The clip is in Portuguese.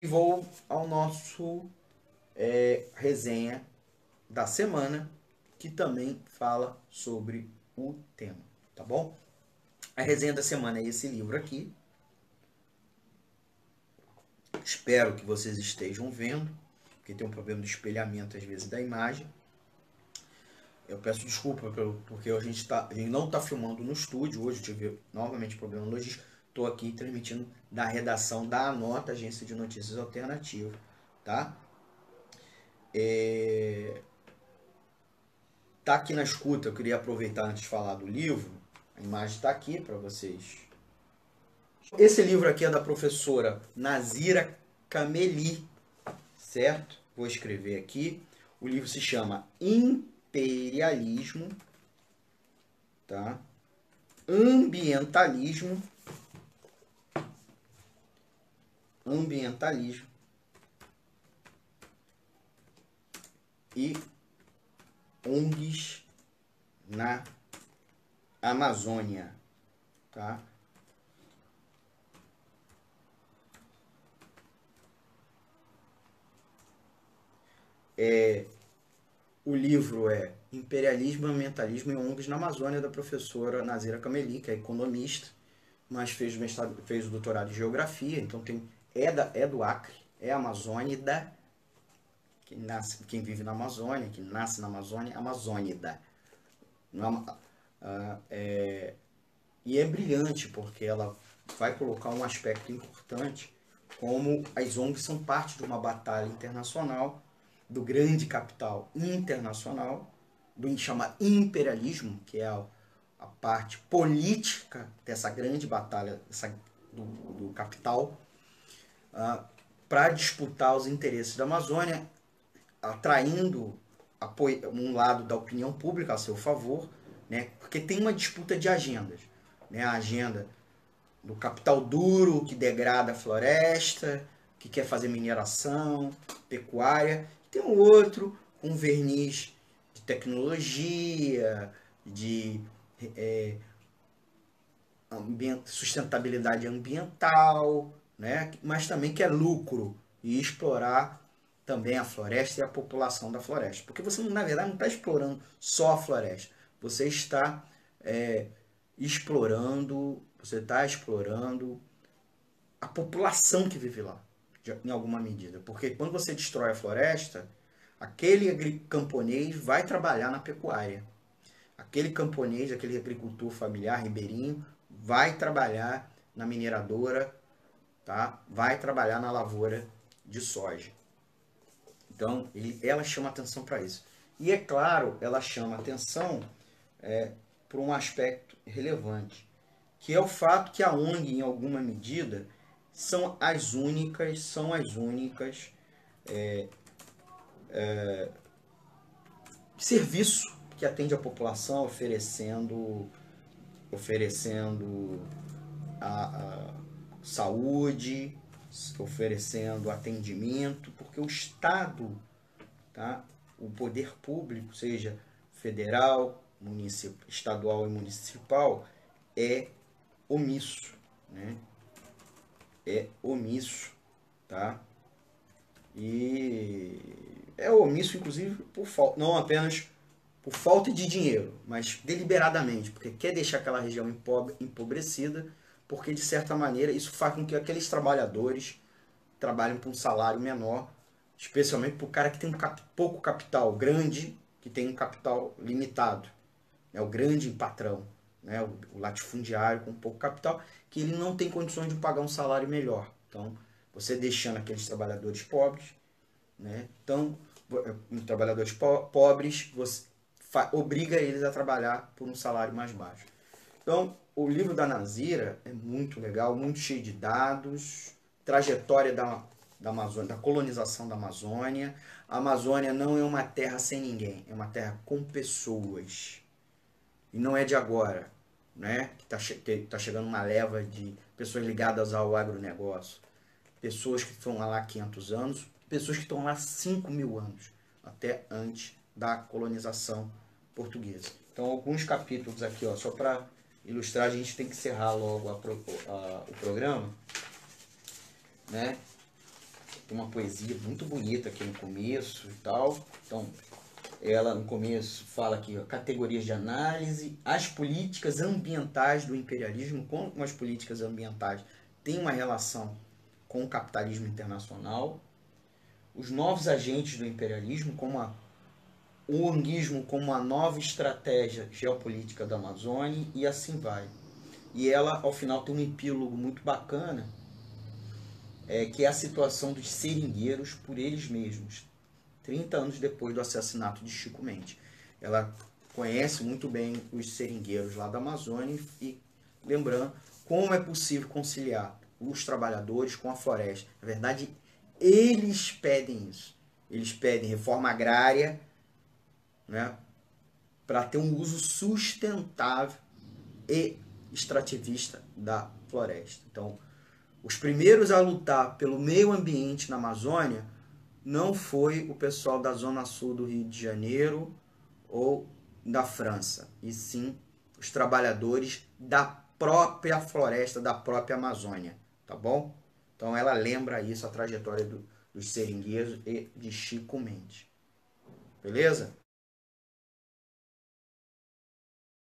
E vou ao nosso é, resenha da semana, que também fala sobre o tema, tá bom? A resenha da semana é esse livro aqui. Espero que vocês estejam vendo, porque tem um problema de espelhamento às vezes da imagem. Eu peço desculpa porque a gente, tá, a gente não está filmando no estúdio hoje, tive novamente problema logístico. Estou aqui transmitindo da redação da Anota, Agência de Notícias Alternativa, tá? É... Tá aqui na escuta, eu queria aproveitar antes de falar do livro, a imagem está aqui para vocês. Esse livro aqui é da professora Nazira Cameli, certo? Vou escrever aqui. O livro se chama Imperialismo, tá? Ambientalismo ambientalismo e ONGs na Amazônia, tá? É, o livro é Imperialismo, Ambientalismo e ONGs na Amazônia, da professora Nazira Cameli, que é economista, mas fez mestrado, fez o doutorado em Geografia, então tem é, da, é do Acre, é amazônida, que nasce, quem vive na Amazônia, que nasce na Amazônia, amazônida. Não, uh, é, e é brilhante, porque ela vai colocar um aspecto importante, como as ONGs são parte de uma batalha internacional, do grande capital internacional, do chama imperialismo, que é a, a parte política dessa grande batalha dessa, do, do capital, ah, para disputar os interesses da Amazônia, atraindo um lado da opinião pública a seu favor, né? porque tem uma disputa de agendas. Né? A agenda do capital duro, que degrada a floresta, que quer fazer mineração, pecuária. Tem um outro com um verniz de tecnologia, de é, sustentabilidade ambiental, né? mas também quer lucro e explorar também a floresta e a população da floresta. Porque você, na verdade, não está explorando só a floresta, você está é, explorando, você está explorando a população que vive lá, em alguma medida. Porque quando você destrói a floresta, aquele camponês vai trabalhar na pecuária. Aquele camponês, aquele agricultor familiar ribeirinho, vai trabalhar na mineradora tá? vai trabalhar na lavoura de soja. Então, ele, ela chama atenção para isso. E é claro, ela chama atenção é, por um aspecto relevante, que é o fato que a ONG, em alguma medida, são as únicas, são as únicas é, é, serviço que atende a população oferecendo oferecendo a, a saúde, oferecendo atendimento, porque o Estado, tá? o poder público, seja federal, estadual e municipal, é omisso, né? É omisso, tá? E é omisso, inclusive, por falta, não apenas por falta de dinheiro, mas deliberadamente, porque quer deixar aquela região empobrecida porque de certa maneira isso faz com que aqueles trabalhadores trabalhem por um salário menor, especialmente para o cara que tem um cap pouco capital, grande, que tem um capital limitado, né? o grande patrão, né? o, o latifundiário com pouco capital, que ele não tem condições de pagar um salário melhor. Então, você deixando aqueles trabalhadores pobres, né? então, trabalhadores po pobres, você obriga eles a trabalhar por um salário mais baixo. Então, o livro da Nazira é muito legal, muito cheio de dados, trajetória da, da Amazônia, da colonização da Amazônia. A Amazônia não é uma terra sem ninguém, é uma terra com pessoas. E não é de agora, né? Que está tá chegando uma leva de pessoas ligadas ao agronegócio. Pessoas que estão lá há 500 anos, pessoas que estão lá há 5 mil anos, até antes da colonização portuguesa. Então, alguns capítulos aqui, ó, só para ilustrar, a gente tem que encerrar logo a, a, o programa, né? Tem uma poesia muito bonita aqui no começo e tal. Então, ela no começo fala aqui, ó, categorias de análise, as políticas ambientais do imperialismo, como as políticas ambientais têm uma relação com o capitalismo internacional, os novos agentes do imperialismo, como a, o anguismo como uma nova estratégia geopolítica da Amazônia e assim vai. E ela, ao final, tem um epílogo muito bacana, é, que é a situação dos seringueiros por eles mesmos, 30 anos depois do assassinato de Chico Mendes. Ela conhece muito bem os seringueiros lá da Amazônia e lembrando como é possível conciliar os trabalhadores com a floresta. Na verdade, eles pedem isso. Eles pedem reforma agrária né, para ter um uso sustentável e extrativista da floresta. Então, os primeiros a lutar pelo meio ambiente na Amazônia não foi o pessoal da zona sul do Rio de Janeiro ou da França, e sim os trabalhadores da própria floresta, da própria Amazônia, tá bom? Então ela lembra isso, a trajetória do, dos seringueiros e de Chico Mendes. Beleza?